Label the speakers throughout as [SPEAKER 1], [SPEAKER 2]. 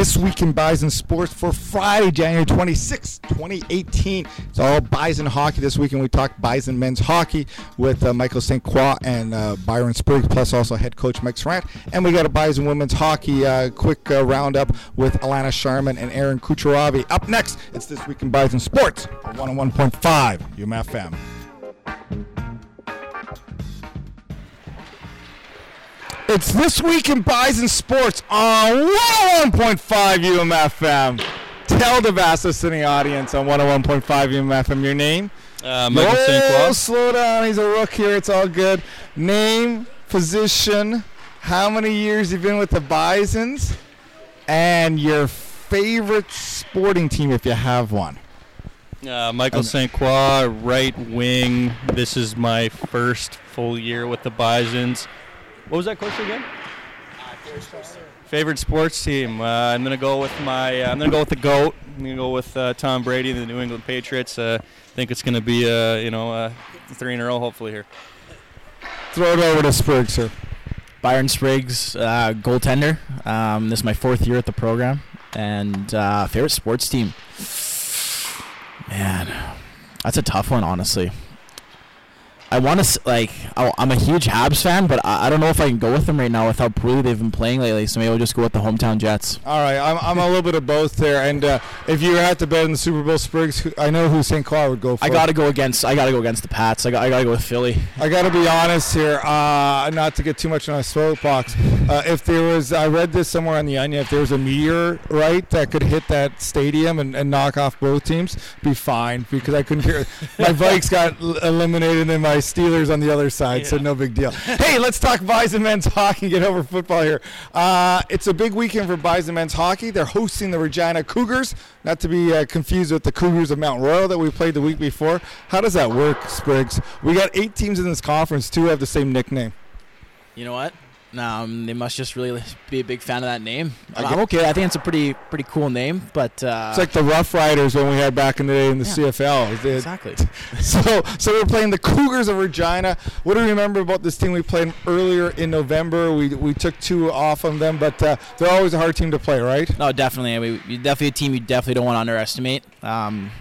[SPEAKER 1] This Week in Bison Sports for Friday, January 26, 2018. It's all Bison hockey this week, and we talk Bison men's hockey with uh, Michael St. Croix and uh, Byron Spriggs, plus also head coach Mike Sirant. And we got a Bison women's hockey uh, quick uh, roundup with Alana Sharman and Aaron Kucheravi. Up next, it's This Week in Bison Sports on 101.5 UMFM. It's This Week in Bison Sports on 101.5 UMFM. Tell Devassa sitting audience on 101.5 UMFM your name.
[SPEAKER 2] Uh, Michael St.
[SPEAKER 1] Oh,
[SPEAKER 2] Croix.
[SPEAKER 1] slow down. He's a rook here. It's all good. Name, position, how many years you've been with the Bisons, and your favorite sporting team if you have one.
[SPEAKER 2] Uh, Michael St. Croix, right wing. This is my first full year with the Bisons. What was that question again? Favorite sports team. Uh, I'm gonna go with my. Uh, I'm gonna go with the goat. I'm gonna go with uh, Tom Brady, and the New England Patriots. Uh, I think it's gonna be uh, you know uh, three in a row, hopefully here.
[SPEAKER 1] Throw it over to Spriggs, sir.
[SPEAKER 3] Byron Spriggs, uh, goaltender. Um, this is my fourth year at the program, and uh, favorite sports team. Man, that's a tough one, honestly. I want to like. I'm a huge Habs fan, but I, I don't know if I can go with them right now with how poorly they've been playing lately. So maybe I'll just go with the hometown Jets.
[SPEAKER 1] All right, I'm, I'm a little bit of both there. And uh, if you had to bet in the Super Bowl, Spriggs, who- I know who St. Croix would go for.
[SPEAKER 3] I got to go against. I got to go against the Pats. I got. I got to go with Philly.
[SPEAKER 1] I got to be honest here, uh, not to get too much on a soapbox. Uh, if there was, I read this somewhere on the Onion, if there was a meteor, right, that could hit that stadium and, and knock off both teams, be fine because I couldn't hear. My Vikes got eliminated and my Steelers on the other side, so no big deal. hey, let's talk Bison men's hockey. Get over football here. Uh, it's a big weekend for Bison men's hockey. They're hosting the Regina Cougars, not to be uh, confused with the Cougars of Mount Royal that we played the week before. How does that work, Spriggs? We got eight teams in this conference. Two have the same nickname.
[SPEAKER 3] You know what? Um, they must just really be a big fan of that name.
[SPEAKER 1] I
[SPEAKER 3] I'm okay. I think it's a pretty pretty cool name, but uh,
[SPEAKER 1] It's like the Rough Riders when we had back in the day in the
[SPEAKER 3] Yeah.
[SPEAKER 1] CFL. It-
[SPEAKER 3] exactly.
[SPEAKER 1] So, so we're playing the Cougars of Regina. What do you remember about this team? We played earlier in November. We, we took two off of them, but uh, they're always a hard team to play, right?
[SPEAKER 3] No, definitely. I mean, you- definitely a team you definitely don't want to underestimate. Um,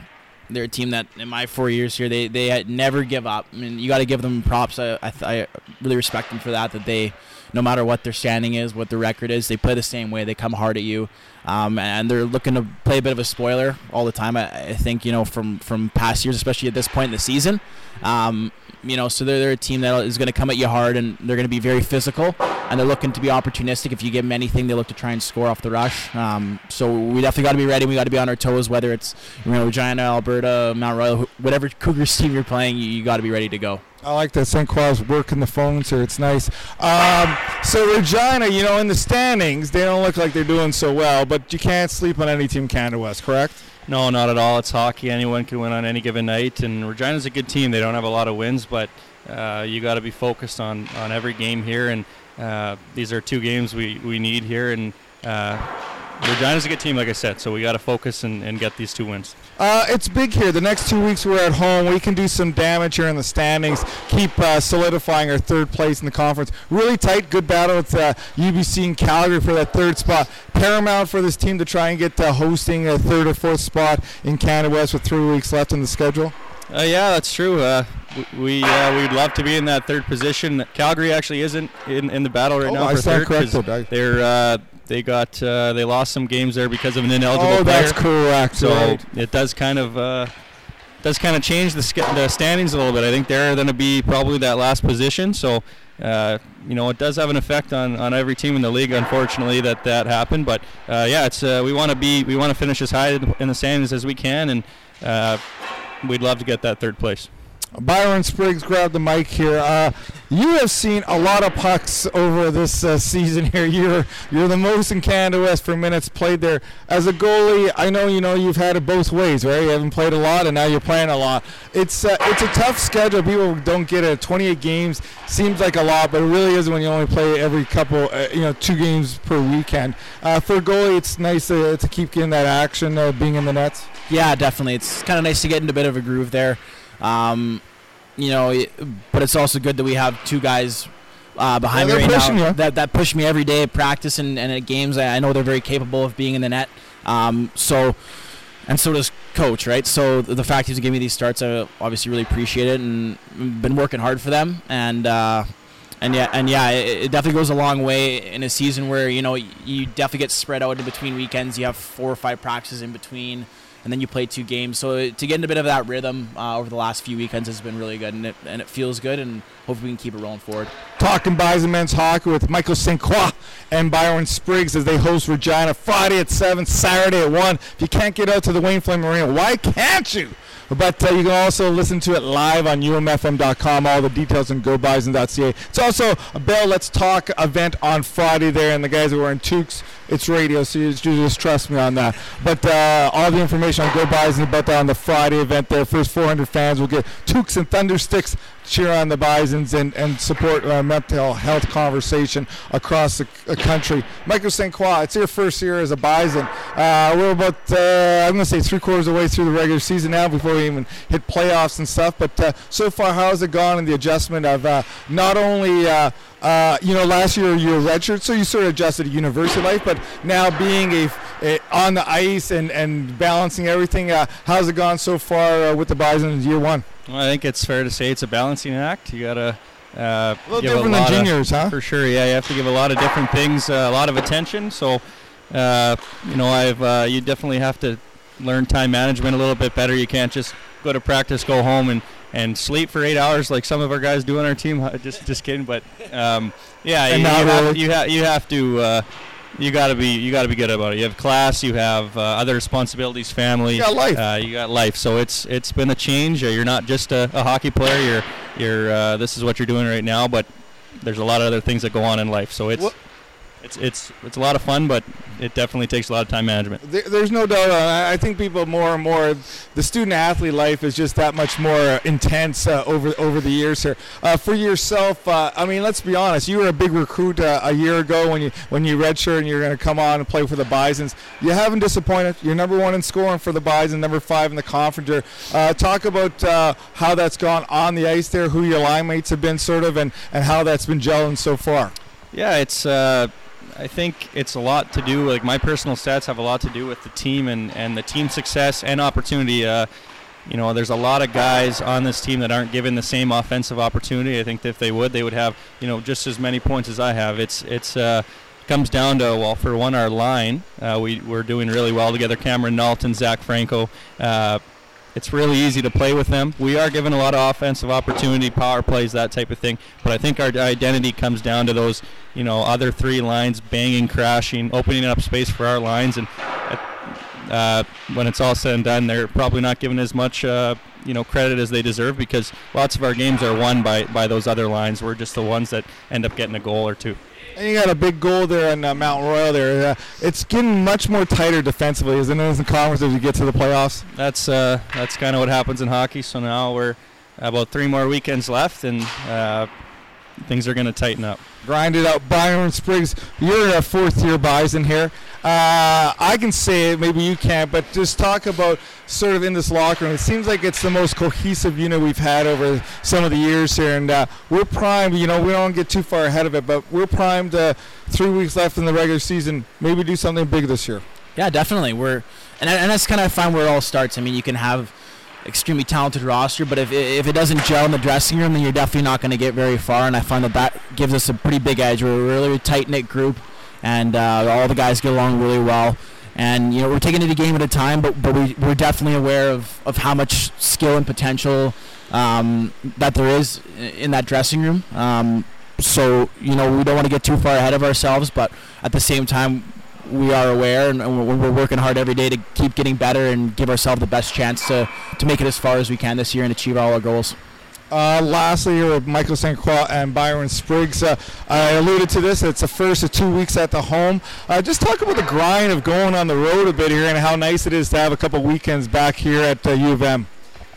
[SPEAKER 3] they're a team that, in my four years here, they they never give up. I mean, you got to give them props. I, I, I really respect them for that. That they, no matter what their standing is, what their record is, they play the same way. They come hard at you, um, and they're looking to play a bit of a spoiler all the time. I, I think you know from from past years, especially at this point in the season. Um, you know, so they're, they're a team that is going to come at you hard, and they're going to be very physical, and they're looking to be opportunistic. If you give them anything, they look to try and score off the rush. Um, so we definitely got to be ready. We got to be on our toes, whether it's you know Regina, Alberta, Mount Royal, whatever Cougars team you're playing, you, you got to be ready to go.
[SPEAKER 1] I like that St. Croix working the phones here. It's nice. Um, so Regina, you know, in the standings, they don't look like they're doing so well, but you can't sleep on any team Canada West, correct?
[SPEAKER 2] No, not at all. It's hockey. Anyone can win on any given night, and Regina's a good team. They don't have a lot of wins, but uh, you got to be focused on, on every game here. And uh, these are two games we, we need here. And uh, Regina's a good team, like I said. So we got to focus and, and get these two wins.
[SPEAKER 1] Uh, it's big here. The next two weeks we're at home. We can do some damage here in the standings. Keep uh, solidifying our third place in the conference. Really tight, good battle with uh, UBC and Calgary for that third spot. Paramount for this team to try and get uh, hosting a third or fourth spot in Canada West with three weeks left in the schedule.
[SPEAKER 2] Uh, yeah, that's true. Uh, we uh, we'd love to be in that third position. Calgary actually isn't in, in the battle right
[SPEAKER 1] Oh,
[SPEAKER 2] now
[SPEAKER 1] I
[SPEAKER 2] for
[SPEAKER 1] stand
[SPEAKER 2] third 'cause
[SPEAKER 1] corrected. I-
[SPEAKER 2] they're uh, they got uh, they lost some games there because of an ineligible
[SPEAKER 1] Oh,
[SPEAKER 2] player.
[SPEAKER 1] that's correct.
[SPEAKER 2] So
[SPEAKER 1] right.
[SPEAKER 2] it does kind of uh, does kind of change the, sk- the standings a little bit. I think they're going to be probably that last position. So uh, you know it does have an effect on, on every team in the league. Unfortunately, that that happened. But uh, yeah, it's uh, we want to be we want to finish as high in the standings as we can, and uh, we'd love to get that third place.
[SPEAKER 1] Byron Spriggs grabbed the mic here. Uh, you have seen a lot of pucks over this uh, season here. You're you're the most in Canada West for minutes played there. As a goalie, I know you know you've had it both ways, right? You haven't played a lot, and now you're playing a lot. It's uh, it's a tough schedule. People don't get it. 28 games seems like a lot, but it really isn't when you only play every couple, uh, you know, two games per weekend. Uh, for a goalie, it's nice to, to keep getting that action, uh, being in the nets.
[SPEAKER 3] Yeah, definitely. It's kind of nice to get into a bit of a groove there. Um, you know, but it's also good that we have two guys uh, behind
[SPEAKER 1] Yeah,
[SPEAKER 3] me right
[SPEAKER 1] pushing
[SPEAKER 3] now
[SPEAKER 1] you.
[SPEAKER 3] that that push me every day at practice and, and at games. I, I know they're very capable of being in the net. Um, so and so does coach, right? So the fact he's giving me these starts, I obviously really appreciate it, and been working hard for them, and uh, and yeah, and yeah, it, it definitely goes a long way in a season where you know you definitely get spread out in between weekends. You have four or five practices in between, and then you play two games. So to get in a bit of that rhythm uh, over the last few weekends has been really good, and it and it feels good, and hopefully we can keep it rolling forward.
[SPEAKER 1] Talking Bison men's hockey with Michael St. Croix and Byron Spriggs as they host Regina Friday at 7, Saturday at 1. If you can't get out to the Wayne Fleming Arena, why can't you? But uh, you can also listen to it live on umfm.com. All the details on gobison.ca. It's also a Bell Let's Talk event on Friday there, and the guys are wearing toques. It's radio, so you just, trust me on that. But uh, all the information on Go Bison about that on the Friday event there. First 400 fans will get toques and thunder sticks cheer on the Bisons and, and support uh, mental health conversation across the country. Michael St. Croix, it's your first year as a Bison. Uh, we're about, uh, I'm going to say, three quarters of the way through the regular season now before we even hit playoffs and stuff. But uh, so far, how has it gone in the adjustment of uh, not only, uh, you know, last year you were redshirt, so you sort of adjusted to university life, but now being a, a on the ice and, and balancing everything, how's it gone so far with the Bison in year one?
[SPEAKER 2] Well, I think it's fair to say it's a balancing act. You gotta uh,
[SPEAKER 1] A little different
[SPEAKER 2] a
[SPEAKER 1] than
[SPEAKER 2] lot of-
[SPEAKER 1] juniors, huh?
[SPEAKER 2] For sure, yeah. You have to give a lot of different things uh, a lot of attention. So, uh, you know, I've uh, you definitely have to learn time management a little bit better. You can't just go to practice, go home, and and sleep for eight hours like some of our guys do on our team. Just just kidding, but um, yeah, you, you, have, you, ha- you have to. Uh, you gotta be you gotta be good about it. You have class, you have uh, other responsibilities, family.
[SPEAKER 1] You got life.
[SPEAKER 2] Uh, you got life. So it's it's been a change. You're not just a, a hockey player. You're you're uh, this is what you're doing right now. But there's a lot of other things that go on in life. So it's
[SPEAKER 1] What-
[SPEAKER 2] it's it's it's a lot of fun, but it definitely takes a lot of time management.
[SPEAKER 1] There, there's no doubt. Uh, I think people more and more, the student athlete life is just that much more uh, intense uh, over over the years here. Uh, for yourself, uh, I mean, let's be honest. You were a big recruit uh, a year ago when you when you redshirt and you're going to come on and play for the Bisons. You haven't disappointed. You're number one in scoring for the Bison, number five in the conference. Uh, talk about uh, how that's gone on the ice there, who your line mates have been, sort of, and and how that's been gelling so far.
[SPEAKER 2] Yeah, it's. Uh, I think it's a lot to do. Like my personal stats have a lot to do with the team and and the team success and opportunity. Uh, you know, there's a lot of guys on this team that aren't given the same offensive opportunity. I think if they would, they would have you know just as many points as I have. It's it's. Uh, comes down to well for one our line uh, we, we're doing really well together cameron knowlton zach franco uh, it's really easy to play with them. We are given a lot of offensive opportunity, power plays, that type of thing. But I think our identity comes down to those, you know, other three lines banging, crashing, opening up space for our lines. And uh, when it's all said and done, they're probably not given as much, uh, you know, credit as they deserve because lots of our games are won by by those other lines. We're just the ones that end up getting a goal or two.
[SPEAKER 1] And you got a big goal there in uh, Mount Royal. There, uh, it's getting much more tighter defensively, isn't it, in the conference as you get to the playoffs?
[SPEAKER 2] That's uh, that's kind of what happens in hockey. So now we're about three more weekends left, and uh, things are going to tighten up.
[SPEAKER 1] Grind it out. Byron Spriggs, you're a fourth year Bison here. Uh, I can say it, maybe you can't, but just talk about sort of in this locker room. It seems like it's the most cohesive unit we've had over some of the years here, and uh, we're primed. You know, we don't get too far ahead of it, but we're primed. Uh, three weeks left in the regular season. Maybe do something big this year.
[SPEAKER 3] Yeah, definitely. We're and and that's kind of find where it all starts. I mean, you can have extremely talented roster, but if if it doesn't gel in the dressing room, then you're definitely not going to get very far. And I find that that gives us a pretty big edge. We're a really tight knit group, and uh, all the guys get along really well. And you know, we're taking it a game at a time, but but we we're definitely aware of of how much skill and potential um, that there is in that dressing room. Um, so you know, we don't want to get too far ahead of ourselves, but at the same time, we are aware and, and we're, working hard every day to keep getting better and give ourselves the best chance to, to make it as far as we can this year and achieve all our goals.
[SPEAKER 1] Uh, lastly, here with Michael St. Croix and Byron Spriggs. Uh, I alluded to this. It's the first of two weeks at the home. Uh, just talk about the grind of going on the road a bit here and how nice it is to have a couple weekends back here at uh, U of M.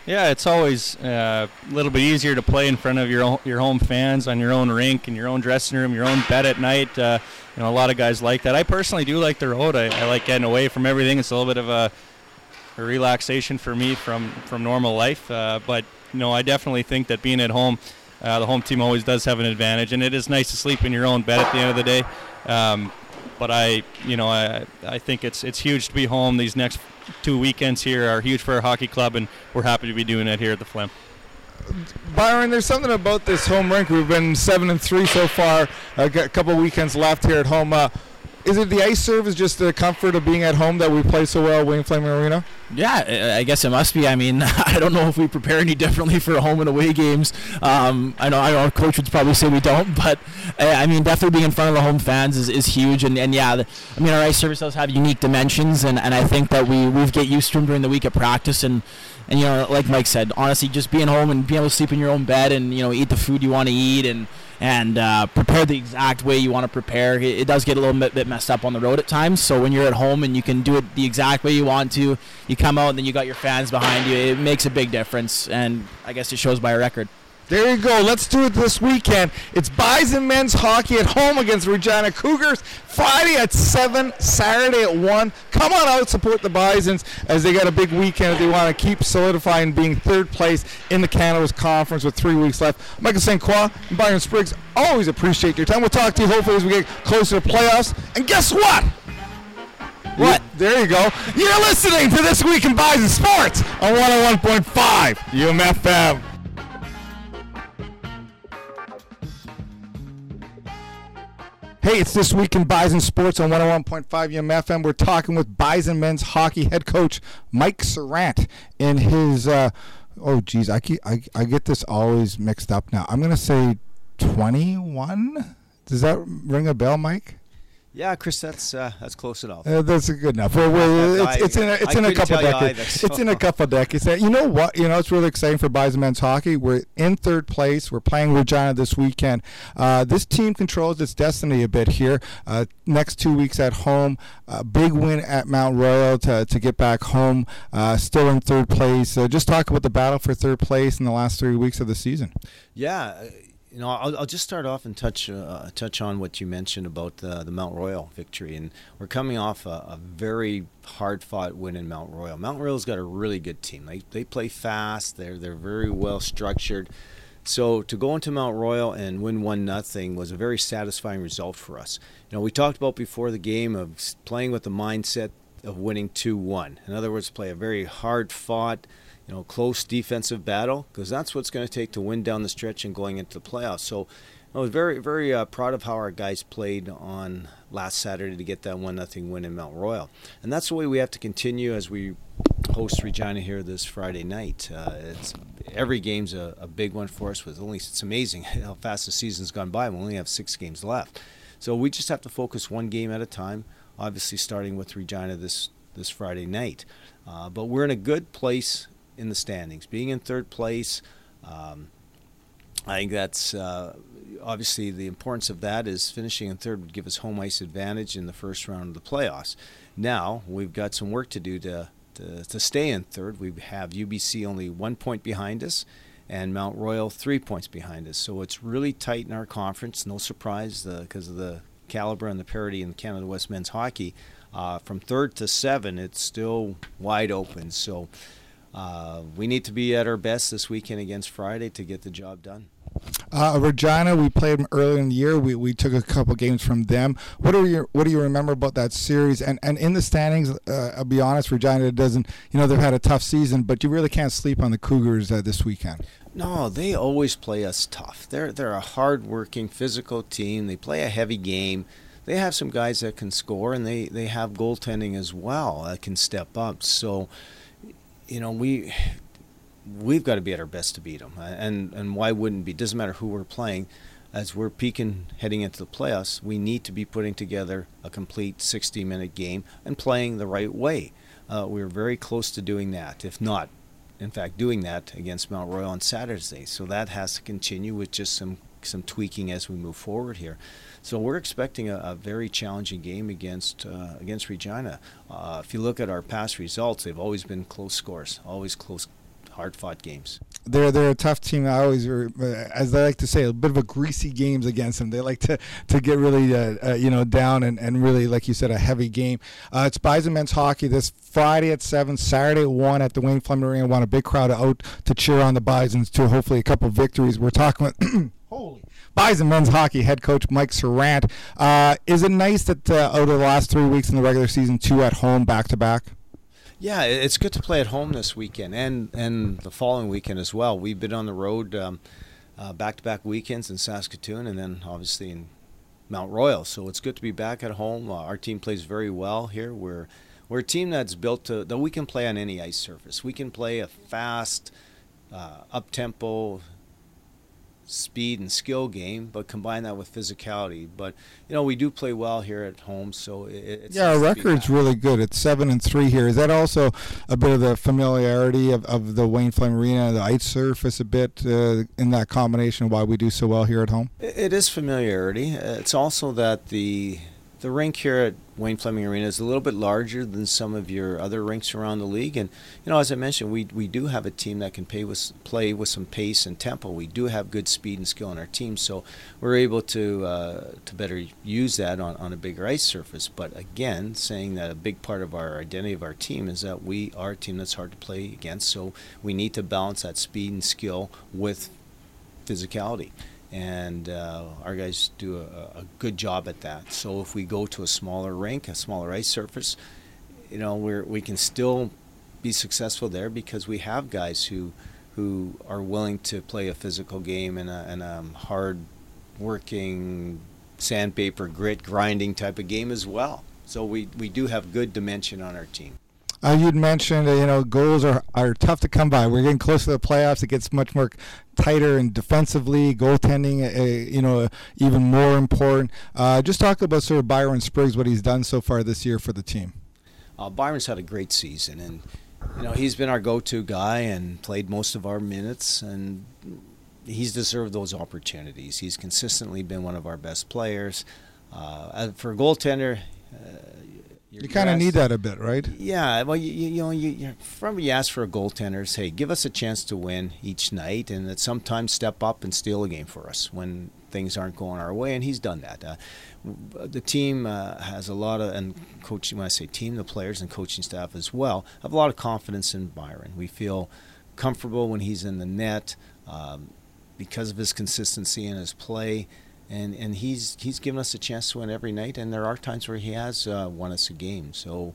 [SPEAKER 2] Yeah, it's always uh, a little bit easier to play in front of your own, your home fans on your own rink and your own dressing room, your own bed at night. Uh, you know, a lot of guys like that. I personally do like the road. I, I like getting away from everything. It's a little bit of a, a relaxation for me from from normal life. Uh, but you know, I definitely think that being at home uh, the home team always does have an advantage, and it is nice to sleep in your own bed at the end of the day. Um, but I, you know, I, I think it's it's huge to be home. These next two weekends here are huge for our hockey club, and we're happy to be doing it here at the Flim.
[SPEAKER 1] Byron, there's something about this home rink. We've been seven and three so far. A couple weekends left here at home. Uh, is it the ice serve? Is just the comfort of being at home that we play so well Wing Wayne Fleming Arena?
[SPEAKER 3] Yeah, I guess it must be. I mean, I don't know if we prepare any differently for home and away games. Um, I know, our coach would probably say we don't, but uh, I mean, definitely being in front of the home fans is, is huge. And, and yeah, I mean, our ice service does have unique dimensions, and, and I think that we we get used to them during the week at practice. And and you know, like Mike said, honestly, just being home and being able to sleep in your own bed and you know eat the food you want to eat and and uh, prepare the exact way you want to prepare. It, it, does get a little bit, bit messed up on the road at times. So when you're at home and you can do it the exact way you want to, you come out and then you got your fans behind you. It makes a big difference, and I guess it shows by a record.
[SPEAKER 1] There you go. Let's do it this weekend. It's Bison men's hockey at home against Regina Cougars. Friday at 7, Saturday at 1. Come on out, support the Bisons as they got a big weekend. They want to keep solidifying being third place in the Canada's Conference with three weeks left. Michael St. Croix and Byron Spriggs, always appreciate your time. We'll talk to you hopefully as we get closer to playoffs. And guess what?
[SPEAKER 3] What?
[SPEAKER 1] There you go. You're listening to This Week in Bison Sports on 101.5 UMFM. Hey, it's this week in Bison Sports on 101.5 UMFM. We're talking with Bison men's hockey head coach Mike Sirant in his. Uh, oh, geez, I, keep, I I get this always mixed up now. I'm gonna say 21. Does that ring a bell, Mike?
[SPEAKER 4] Yeah, Chris, that's uh, that's close enough.
[SPEAKER 1] Uh, that's good enough. Well, well, it's, it's in a, it's
[SPEAKER 4] I
[SPEAKER 1] in a couple decades.
[SPEAKER 4] either, so.
[SPEAKER 1] It's in a couple decades. You know what? You know it's really exciting for Bison men's hockey. We're in third place. We're playing Regina this weekend. Uh, this team controls its destiny a bit here. Uh, next two weeks at home, big win at Mount Royal to, to get back home. Uh, still in third place. Uh, just talk about the battle for third place in the last three weeks of the season.
[SPEAKER 4] Yeah, you know, I'll, I'll just start off and touch uh, touch on what you mentioned about the, Mount Royal victory, and we're coming off a, a very hard fought win in Mount Royal. Mount Royal's got a really good team. They they play fast. They're they're very well structured. So to go into Mount Royal and win one nothing was a very satisfying result for us. You know, we talked about before the game of playing with the mindset of winning two one. In other words, play a very hard fought you know, close defensive battle because that's what's going to take to win down the stretch and going into the playoffs. So I was very, very uh, proud of how our guys played on last Saturday to get that one nothing win in Mount Royal, and that's the way we have to continue as we host Regina here this Friday night. Uh, it's every game's a, a big one for us. With only it's amazing how fast the season's gone by. We only have six games left, so we just have to focus one game at a time. Obviously, starting with Regina this this Friday night, uh, but we're in a good place in the standings. Being in third place, um, I think that's uh, obviously the importance of that is finishing in third would give us home ice advantage in the first round of the playoffs. Now we've got some work to do to to, to stay in third. We have UBC only one point behind us. And Mount Royal three points behind us, so it's really tight in our conference. No surprise because of the caliber and the parity in Canada West men's hockey. Uh, from third to seven, it's still wide open. So uh, we need to be at our best this weekend against Friday to get the job done.
[SPEAKER 1] Uh, Regina, we played them earlier in the year. We, we took a couple games from them. What are your What do you remember about that series? And and in the standings, uh, I'll be honest, Regina doesn't. You know they've had a tough season, but you really can't sleep on the Cougars uh, this weekend.
[SPEAKER 4] No, they always play us tough. They're they're a hard-working, physical team. They play a heavy game. They have some guys that can score, and they, they have goaltending as well that can step up. So, you know, we we've got to be at our best to beat them. And and why wouldn't be? Doesn't matter who we're playing. As we're peaking heading into the playoffs, we need to be putting together a complete 60-minute game and playing the right way. Uh, we're very close to doing that, if not, in fact, doing that against Mount Royal on Saturday. So that has to continue with just some some tweaking as we move forward here. So we're expecting a, a very challenging game against uh, against Regina. Uh, if you look at our past results, they've always been close scores, always close hard fought games.
[SPEAKER 1] They're they're a tough team. I always, uh, as I like to say, a bit of a greasy games against them. They like to, to get really uh, uh, you know down and, and really like you said a heavy game. Uh, it's Bison men's hockey this Friday at seven, Saturday at one at the Wayne Fleming Arena. Want a big crowd out to cheer on the Bisons to hopefully a couple victories. We're talking holy Bison men's hockey head coach Mike Sirant. Uh, is it nice that uh, out of the last three weeks in the regular season, two at home back to back?
[SPEAKER 4] Yeah, it's good to play at home this weekend and and the following weekend as well. We've been on the road um, uh, back-to-back weekends in Saskatoon and then obviously in Mount Royal. So it's good to be back at home. Uh, our team plays very well here. We're we're a team that's built to that we can play on any ice surface. We can play a fast, uh, up-tempo, speed and skill game, but combine that with physicality. But you know, we do play well here at home, so it, it's
[SPEAKER 1] yeah. Our record's really good. It's seven and three here. Is that also a bit of the familiarity of, of the Wayne Fleming Arena, the ice surface, a bit uh, in that combination? Why we do so well here at home?
[SPEAKER 4] it, it is familiarity. It's also that the the rink here at Wayne Fleming Arena is a little bit larger than some of your other rinks around the league. And, you know, as I mentioned, we, we do have a team that can pay with, play with some pace and tempo. We do have good speed and skill in our team, so we're able to, uh, to better use that on, on a bigger ice surface. But again, saying that a big part of our identity of our team is that we are a team that's hard to play against, so we need to balance that speed and skill with physicality and uh, our guys do a, a, good job at that. So if we go to a smaller rink, a smaller ice surface, you know, we we can still be successful there because we have guys who who are willing to play a physical game and a, and a hard working sandpaper grit grinding type of game as well. So we, we do have good dimension on our team.
[SPEAKER 1] Uh, you'd mentioned, uh, you know, goals are, are tough to come by. We're getting close to the playoffs. It gets much more tighter and defensively, goaltending, uh, you know, even more important. Uh, just talk about sort of Byron Spriggs, what he's done so far this year for the team.
[SPEAKER 4] Uh, Byron's had a great season, and you know he's been our go-to guy and played most of our minutes, and he's deserved those opportunities. He's consistently been one of our best players. Uh, for a goaltender,
[SPEAKER 1] you kind of need that a bit, right?
[SPEAKER 4] Yeah. Well, you, you know, you, you from you ask for a goaltender, say, give us a chance to win each night, and that sometimes step up and steal a game for us when things aren't going our way, and he's done that. Uh, the team uh, has a lot of, and coaching. When I say team, the players and coaching staff as well have a lot of confidence in Byron. We feel comfortable when he's in the net um, because of his consistency in his play and and he's he's given us a chance to win every night. And there are times where he has uh, won us a game. So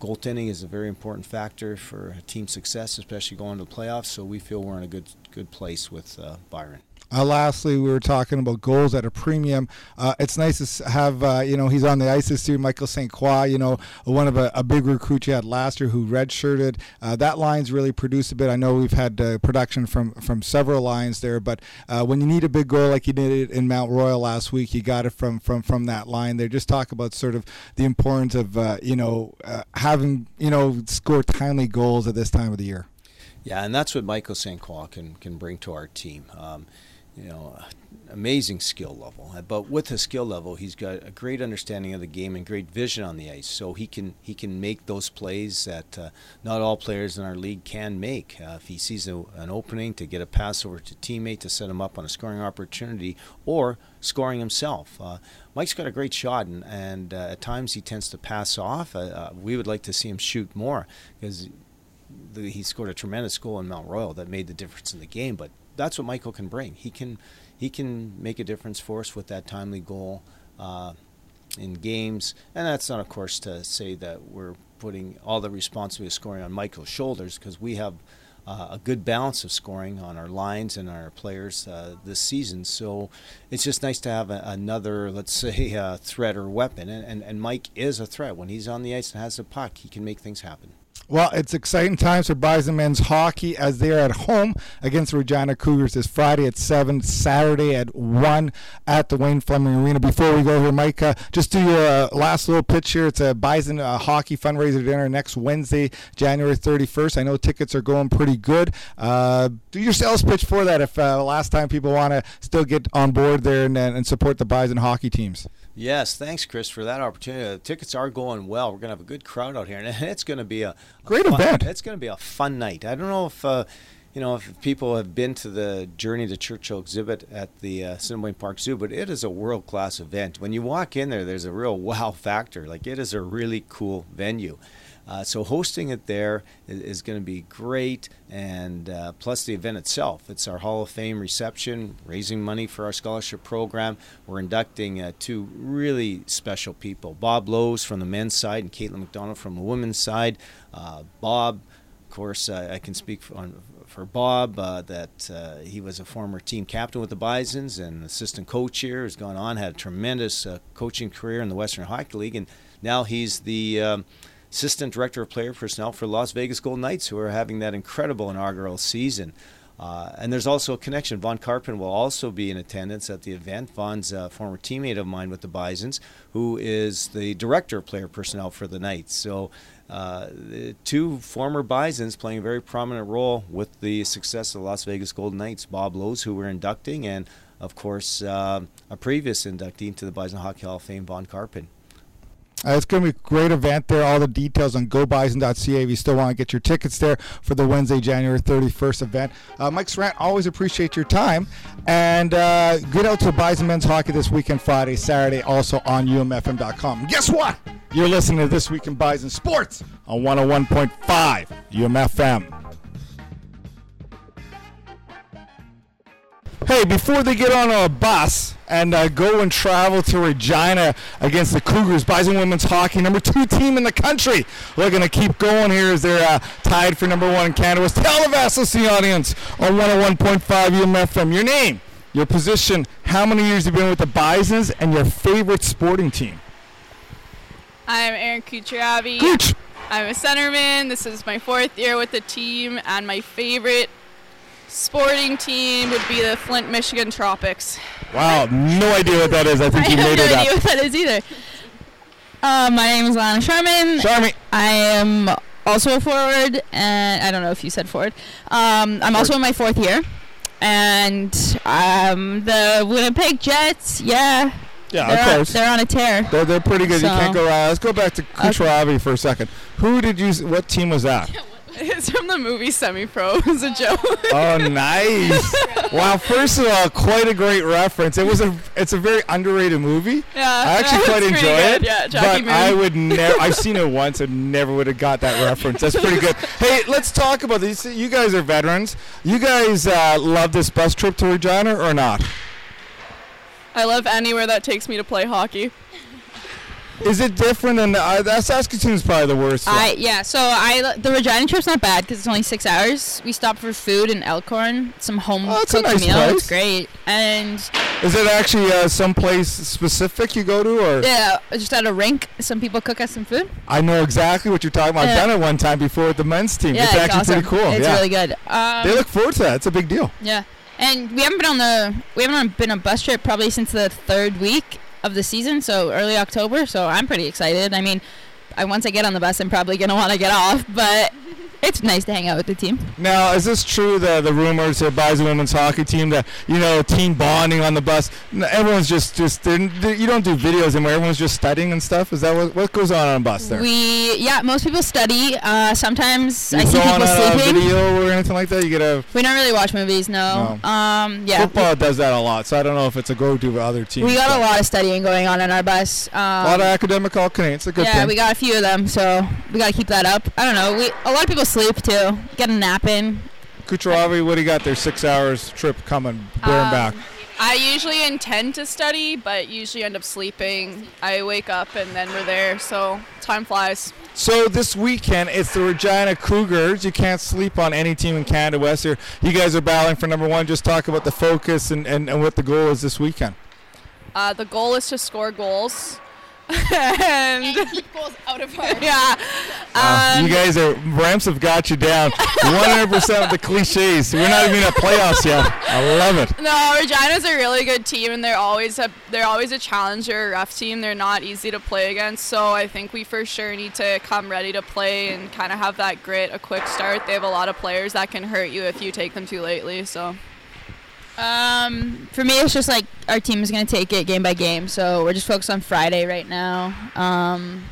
[SPEAKER 4] goaltending is a very important factor for team success, especially going to the playoffs. So we feel we're in a good good place with uh, Byron.
[SPEAKER 1] Uh, lastly, we were talking about goals at a premium. Uh, it's nice to have, uh, you know, he's on the ice this year. Michael St. Croix, you know, one of a, a, big recruit you had last year who redshirted. Uh, that line's really produced a bit. I know we've had uh, production from from several lines there, but uh, when you need a big goal like you did in Mount Royal last week, you got it from from from that line there. Just talk about sort of the importance of, you know, having, you know, score timely goals at this time of the year.
[SPEAKER 4] Yeah, and that's what Michael St. Croix can can bring to our team. Um, you know, amazing skill level. But with his skill level, he's got a great understanding of the game and great vision on the ice. So he can he can make those plays that uh, not all players in our league can make. Uh, if he sees a, an opening to get a pass over to teammate to set him up on a scoring opportunity or scoring himself. Uh, Mike's got a great shot, and, and uh, at times he tends to pass off. Uh, uh, we would like to see him shoot more because he scored a tremendous goal in Mount Royal that made the difference in the game. But that's what Michael can bring. He can he can make a difference for us with that timely goal uh, in games. And that's not, of course, to say that we're putting all the responsibility of scoring on Michael's shoulders because we have uh, a good balance of scoring on our lines and our players uh, this season. So it's just nice to have a, another, let's say, uh, threat or weapon. And, and, and Mike is a threat. When he's on the ice and has the puck, he can make things happen.
[SPEAKER 1] Well, it's exciting times for Bison men's hockey as they are at home against Regina Cougars this Friday at 7, Saturday at 1 at the Wayne Fleming Arena. Before we go here, Mike, uh, just do your uh, last little pitch here. It's a Bison uh, hockey fundraiser dinner next Wednesday, January 31st. I know tickets are going pretty good. Uh, do your sales pitch for that if uh, last time people want to still get on board there and, and support the Bison hockey teams.
[SPEAKER 4] Yes, thanks, Chris, for that opportunity. The tickets are going well. We're going to have a good crowd out here, and it's going to be a
[SPEAKER 1] Great
[SPEAKER 4] a fun,
[SPEAKER 1] event.
[SPEAKER 4] It's going to be a fun night. I don't know if uh, you know if people have been to the Journey to Churchill exhibit at the uh, Park Zoo, but it is a world class event. When you walk in there, there's a real wow factor. Like it is a really cool venue. Uh, so hosting it there is, is going to be great, and uh, plus the event itself. It's our Hall of Fame reception, raising money for our scholarship program. We're inducting uh, two really special people: Bob Lowes from the men's side and Caitlin McDonald from the women's side. Uh, Bob, of course, uh, I can speak on, for Bob uh, that uh, he was a former team captain with the Bisons and assistant coach here. Has gone on, had a tremendous uh, coaching career in the Western Hockey League, and now he's the um, assistant director of player personnel for Las Vegas Golden Knights, who are having that incredible inaugural season. Uh, and there's also a connection. Vaughn Karpan will also be in attendance at the event. Vaughn's a former teammate of mine with the Bisons, who is the director of player personnel for the Knights. So, uh, two former Bisons playing a very prominent role with the success of the Las Vegas Golden Knights. Bob Lowes, who we're inducting, and of course, uh, a previous inductee to the Bison Hockey Hall of Fame, Vaughn Karpan.
[SPEAKER 1] Uh, it's going to be a great event there. All the details on gobison.ca if you still want to get your tickets there for the Wednesday, January 31st event. Uh, Mike Sirant, always appreciate your time. And uh, get out to Bison Men's Hockey this weekend, Friday, Saturday, also on umfm.com. Guess what? You're listening to This Week in Bison Sports on 101.5 UMFM. Hey, before they get on a bus and uh, go and travel to Regina against the Cougars, Bison Women's Hockey, number two team in the country, looking to keep going here as they're uh, tied for number one in Canada. Was tell the Vassal audience on 101.5 UMFM your name, your position, how many years you've been with the Bisons, and your favorite sporting team.
[SPEAKER 5] I'm Erin Kucheravi.
[SPEAKER 1] Gooch!
[SPEAKER 5] I'm a centerman. This is my fourth year with the team, and my favorite sporting team would be the Flint, Michigan Tropics.
[SPEAKER 1] Wow, no idea what that is. I think
[SPEAKER 5] I
[SPEAKER 1] you
[SPEAKER 5] have
[SPEAKER 1] made
[SPEAKER 5] no
[SPEAKER 1] it
[SPEAKER 5] idea
[SPEAKER 1] up.
[SPEAKER 5] what that is either. Uh, my name is Lana Sharman.
[SPEAKER 1] Sorry.
[SPEAKER 5] I am also a forward, and I don't know if you said forward. Um, I'm also in my fourth year, and um, the Winnipeg Jets. Yeah,
[SPEAKER 1] Yeah,
[SPEAKER 5] they're,
[SPEAKER 1] of
[SPEAKER 5] on,
[SPEAKER 1] course.
[SPEAKER 5] they're on a tear.
[SPEAKER 1] They're, they're pretty good. you can't go wrong. Let's go back to Kucheravi for a second. Who did you? What team was that?
[SPEAKER 5] It's from the movie Semi Pro. It's a joke.
[SPEAKER 1] Oh, nice! wow. First of all, quite a great reference. It was a. It's a very underrated movie.
[SPEAKER 5] Yeah,
[SPEAKER 1] I actually
[SPEAKER 5] it's
[SPEAKER 1] quite enjoy
[SPEAKER 5] good.
[SPEAKER 1] it.
[SPEAKER 5] Yeah, Jackie
[SPEAKER 1] but I would never. I've seen it once and never would have got that reference. That's pretty good. Hey, let's talk about these. You guys are veterans. You guys uh, love this bus trip to Regina or not?
[SPEAKER 5] I love anywhere that takes me to play hockey.
[SPEAKER 1] Is it different than uh, that? Saskatoon's probably the worst. one.
[SPEAKER 6] I yeah. So I the Regina trip's not bad because it's only six hours. We stopped for food in Elkhorn, some home
[SPEAKER 1] Oh, it's
[SPEAKER 6] cooked
[SPEAKER 1] nice
[SPEAKER 6] meal.
[SPEAKER 1] place.
[SPEAKER 6] It's great, and
[SPEAKER 1] Is it actually uh, someplace specific you go to, or?
[SPEAKER 6] yeah, just at a rink, some people cook us some food.
[SPEAKER 1] I know exactly what you're talking about. I've done it one time before with the men's team.
[SPEAKER 6] Yeah,
[SPEAKER 1] it's actually
[SPEAKER 6] awesome.
[SPEAKER 1] pretty cool.
[SPEAKER 6] It's
[SPEAKER 1] yeah.
[SPEAKER 6] really good. Um,
[SPEAKER 1] they look forward to that. It's a big deal.
[SPEAKER 6] yeah, and we haven't been on the we haven't been on a bus trip probably since the third week of the season, so early October. So I'm pretty excited. I mean, I once I get on the bus, I'm probably gonna want to get off, but it's nice to hang out with the team.
[SPEAKER 1] Now, is this true? The the rumors of Bison women's hockey team that you know team bonding on the bus. Everyone's just just they're- they- you don't do videos anymore. Everyone's just studying and stuff. Is that what, what goes on on a bus there?
[SPEAKER 6] We yeah, most people study. Uh, sometimes
[SPEAKER 1] you
[SPEAKER 6] I see
[SPEAKER 1] go
[SPEAKER 6] people
[SPEAKER 1] a
[SPEAKER 6] sleeping.
[SPEAKER 1] video or anything like that. You get a
[SPEAKER 6] We don't really watch movies, no. Um, yeah,
[SPEAKER 1] football does that a lot. So I don't know if it's a go-to for other teams.
[SPEAKER 6] we got
[SPEAKER 1] but
[SPEAKER 6] a lot of studying going on in our bus. Um,
[SPEAKER 1] a lot of academic all Canadians. A good
[SPEAKER 6] yeah,
[SPEAKER 1] thing.
[SPEAKER 6] we got a few of them, so we got to keep that up. I don't know. We a lot of people sleep too. Get a nap in.
[SPEAKER 1] Kucheravi, what do you got there? Six hours trip coming there and
[SPEAKER 5] Um,
[SPEAKER 1] back.
[SPEAKER 5] I usually intend to study, but usually end up sleeping. I wake up and then we're there, so time flies.
[SPEAKER 1] So this weekend, it's the Regina Cougars. You can't sleep on any team in Canada West. Here, you guys are battling for number one. Just talk about the focus and, and, and what the goal is this weekend.
[SPEAKER 5] Uh, the goal is to score goals. And
[SPEAKER 6] keep goals out of our.
[SPEAKER 5] yeah,
[SPEAKER 1] Wow,
[SPEAKER 5] um,
[SPEAKER 1] you guys are ramps have got you down. 100% of the cliches. We're not even at playoffs yet. I love it.
[SPEAKER 5] No, Regina's a really good team, and they're always a they're always a challenger, a rough team. They're not easy to play against, so I think we for sure need to come ready to play and kind of have that grit, a quick start. They have a lot of players that can hurt you if you take them too lately. So
[SPEAKER 6] Um, for me, it's just like our team is gonna take it game by game. So we're just focused on Friday right now. Um,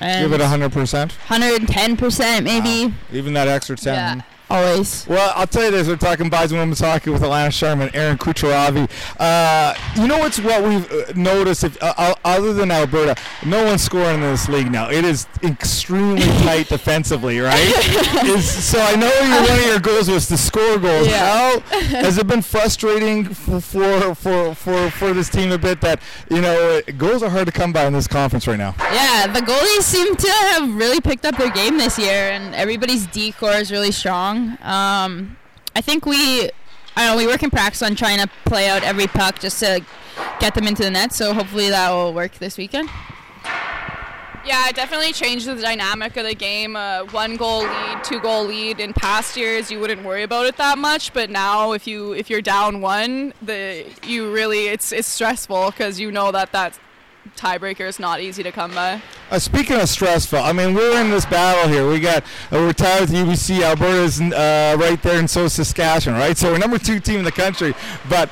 [SPEAKER 6] and
[SPEAKER 1] Give it 100%.
[SPEAKER 6] 110 percent maybe.
[SPEAKER 1] Wow. Even that extra 10.
[SPEAKER 6] Yeah, always.
[SPEAKER 1] Well, I'll tell you this: we're talking Bison women's hockey with Alana Sharman, Aaron Kucheravi. Uh, you know what's what we've uh, noticed? If uh, other than Alberta, no one's scoring in this league now. It is extremely tight defensively, right? is, so I know your, one of your goals was to score goals.
[SPEAKER 6] Yeah.
[SPEAKER 1] How has it been frustrating for, for for for for this team a bit that you know goals are hard to come by in this conference right now?
[SPEAKER 6] Yeah, the goalies seem to have really picked up their game this year, and everybody's D corps is really strong. Um, I think we, I know, we work in practice on trying to play out every puck just to get them into the net. So hopefully that will work this weekend.
[SPEAKER 5] Yeah, it definitely changed the dynamic of the game. Uh, one goal lead, two goal lead. In past years, you wouldn't worry about it that much, but now if you if you're down one, the you really it's it's stressful because you know that that tiebreaker is not easy to come by.
[SPEAKER 1] Uh, speaking of stressful, I mean we're in this battle here. We got uh, we're tied with UBC. Alberta's uh, right there, and so is Saskatchewan, right? So we're number two team in the country. But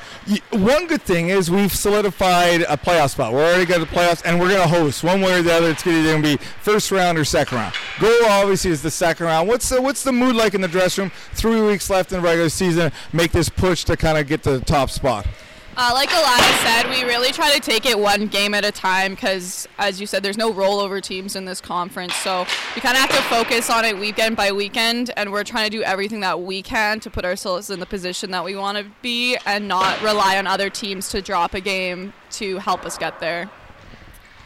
[SPEAKER 1] one good thing is we've solidified a playoff spot. We're already got the playoffs, and we're going to host one way or the other. It's going to be first round or second round. Goal obviously is the second round. What's the what's the mood like in the dressing room? Three weeks left in the regular season. Make this push to kind of get to the top spot.
[SPEAKER 5] Uh, like Alana said, we really try to take it one game at a time because, as you said, there's no rollover teams in this conference. So we kind of have to focus on it weekend by weekend, and we're trying to do everything that we can to put ourselves in the position that we want to be and not rely on other teams to drop a game to help us get there.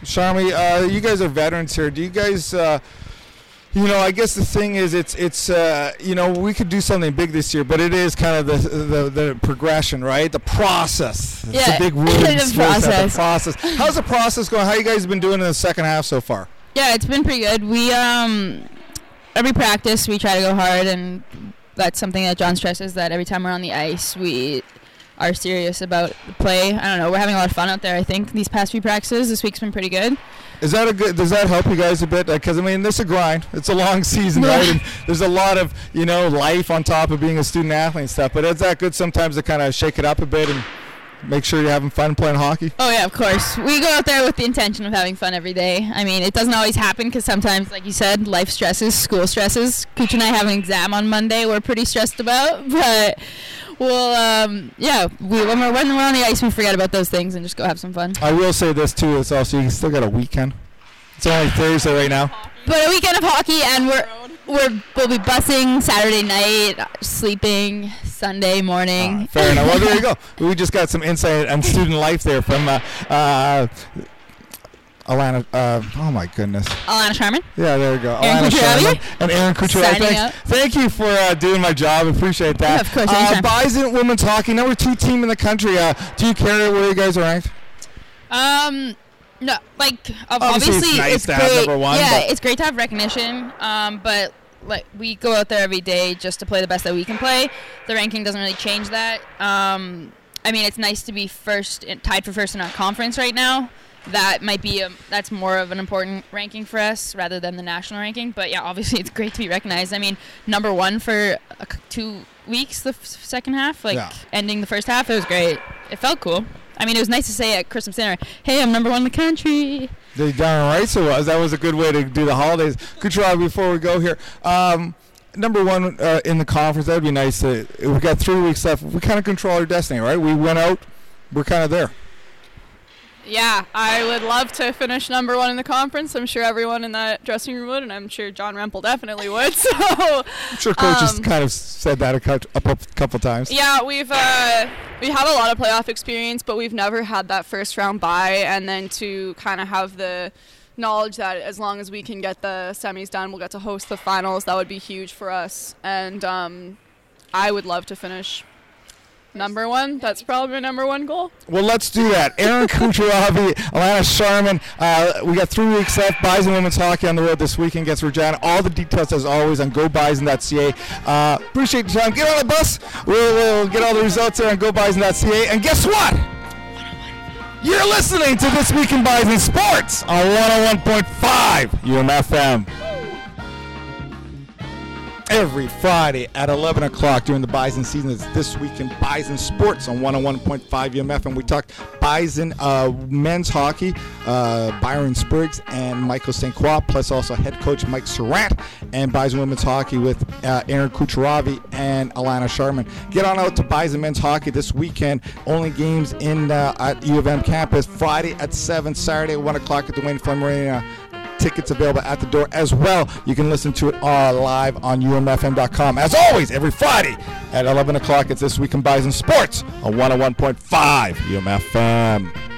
[SPEAKER 1] Sharmi, uh, you guys are veterans here. Do you guys? Uh, you know, I guess the thing is, it's it's uh, you know we could do something big this year, but it is kind of the the, the progression, right? The process. It's
[SPEAKER 6] Yeah,
[SPEAKER 1] a big word.
[SPEAKER 6] the
[SPEAKER 1] that, The
[SPEAKER 6] process.
[SPEAKER 1] process. How's the process going? How you guys been doing in the second half so far?
[SPEAKER 6] Yeah, it's been pretty good. We um every practice we try to go hard, and that's something that John stresses that every time we're on the ice we are serious about the play. I don't know, we're having a lot of fun out there. I think these past few practices, this week's been pretty good.
[SPEAKER 1] Is that a good? Does that help you guys a bit? Because I mean, this is a grind. It's a long season, right? And there's a lot of you know life on top of being a student athlete and stuff. But is that good sometimes to kind of shake it up a bit and make sure you're having fun playing hockey?
[SPEAKER 6] Oh yeah, of course. We go out there with the intention of having fun every day. I mean, it doesn't always happen because sometimes, like you said, life stresses, school stresses. Cooch and I have an exam on Monday. We're pretty stressed about, but we'll, um, yeah, we, when we're when we're on the ice, we forget about those things and just go have some fun.
[SPEAKER 1] I will say this too. It's also you still got a weekend. It's only Thursday right now.
[SPEAKER 6] But a weekend of hockey, and we're we're we'll be busing Saturday night, sleeping Sunday morning.
[SPEAKER 1] Uh, fair enough. Well, there you go. We just got some insight on student life there from uh, uh, Alana. Uh, oh my goodness.
[SPEAKER 6] Alana Sharman.
[SPEAKER 1] Yeah, there we go.
[SPEAKER 6] Aaron
[SPEAKER 1] Alana
[SPEAKER 6] Kucheravi?
[SPEAKER 1] Sharman and Aaron.
[SPEAKER 6] Signing
[SPEAKER 1] Thanks. Thank you for uh, doing my job. Appreciate that.
[SPEAKER 6] Yeah, of course,
[SPEAKER 1] Uh. Bison women's hockey, number two team in the country. Uh, do you care where you guys are ranked?
[SPEAKER 6] Um, no, like
[SPEAKER 1] Obviously,
[SPEAKER 6] obviously,
[SPEAKER 1] it's nice to
[SPEAKER 6] great.
[SPEAKER 1] one,
[SPEAKER 6] Yeah, it's great to have recognition. Um, but like we go out there every day just to play the best that we can play. The ranking doesn't really change that. Um, I mean, it's nice to be first, in, tied for first in our conference right now. That might be a, that's more of an important ranking for us rather than the national ranking. But yeah, obviously it's great to be recognized. I mean, number one for two weeks the f- second half, like
[SPEAKER 1] Yeah.
[SPEAKER 6] ending the first half, it was great. It felt cool. I mean, it was nice to say at Christmas dinner, "Hey, I'm number one in the country."
[SPEAKER 1] They done right, so was that was a good way to do the holidays. Kucherov, before we go here, um, number one uh, in the conference. That would be nice. To, we got three weeks left. We kind of control our destiny, right? We went out. We're kind of there.
[SPEAKER 5] Yeah, I would love to finish number one in the conference. I'm sure everyone in that dressing room would, and I'm sure John Rempel definitely would. So,
[SPEAKER 1] I'm sure coaches
[SPEAKER 5] Um,
[SPEAKER 1] kind of said that a, cou- a pu- couple times.
[SPEAKER 5] yeah, we've uh, we have a lot of playoff experience, but we've never had that first round bye, and then to kind of have the knowledge that as long as we can get the semis done, we'll get to host the finals. That would be huge for us, and um, I would love to finish number one. That's probably my number one goal.
[SPEAKER 1] Well, let's do that. Aaron Kucheravi, Alana Sharman. Uh, we got three weeks left. Bison women's hockey on the road this weekend against Regina. All the details, as always, on GoBison.ca. Uh, appreciate your time. Get on the bus. We'll, we'll get all the results there on GoBison.ca. And guess what? You're listening to This Week in Bison Sports on 101.5 UMFM. Every Friday at 11 o'clock during the Bison season. It's This Week in Bison Sports on 101.5 UMF. And we talk Bison uh, men's hockey, uh, Byron Spriggs and Michael St. Croix, plus also head coach Mike Sirant, and Bison women's hockey with uh, Aaron Kucheravi and Alana Sharman. Get on out to Bison men's hockey this weekend. Only games in uh, at U of M campus. Friday at 7, Saturday at 1 o'clock at the Wayne Fleming Arena tickets available at the door as well. You can listen to it all live on umfm.com. As always, every Friday at 11 o'clock, it's This Week in Bison Sports on 101.5 UMFM.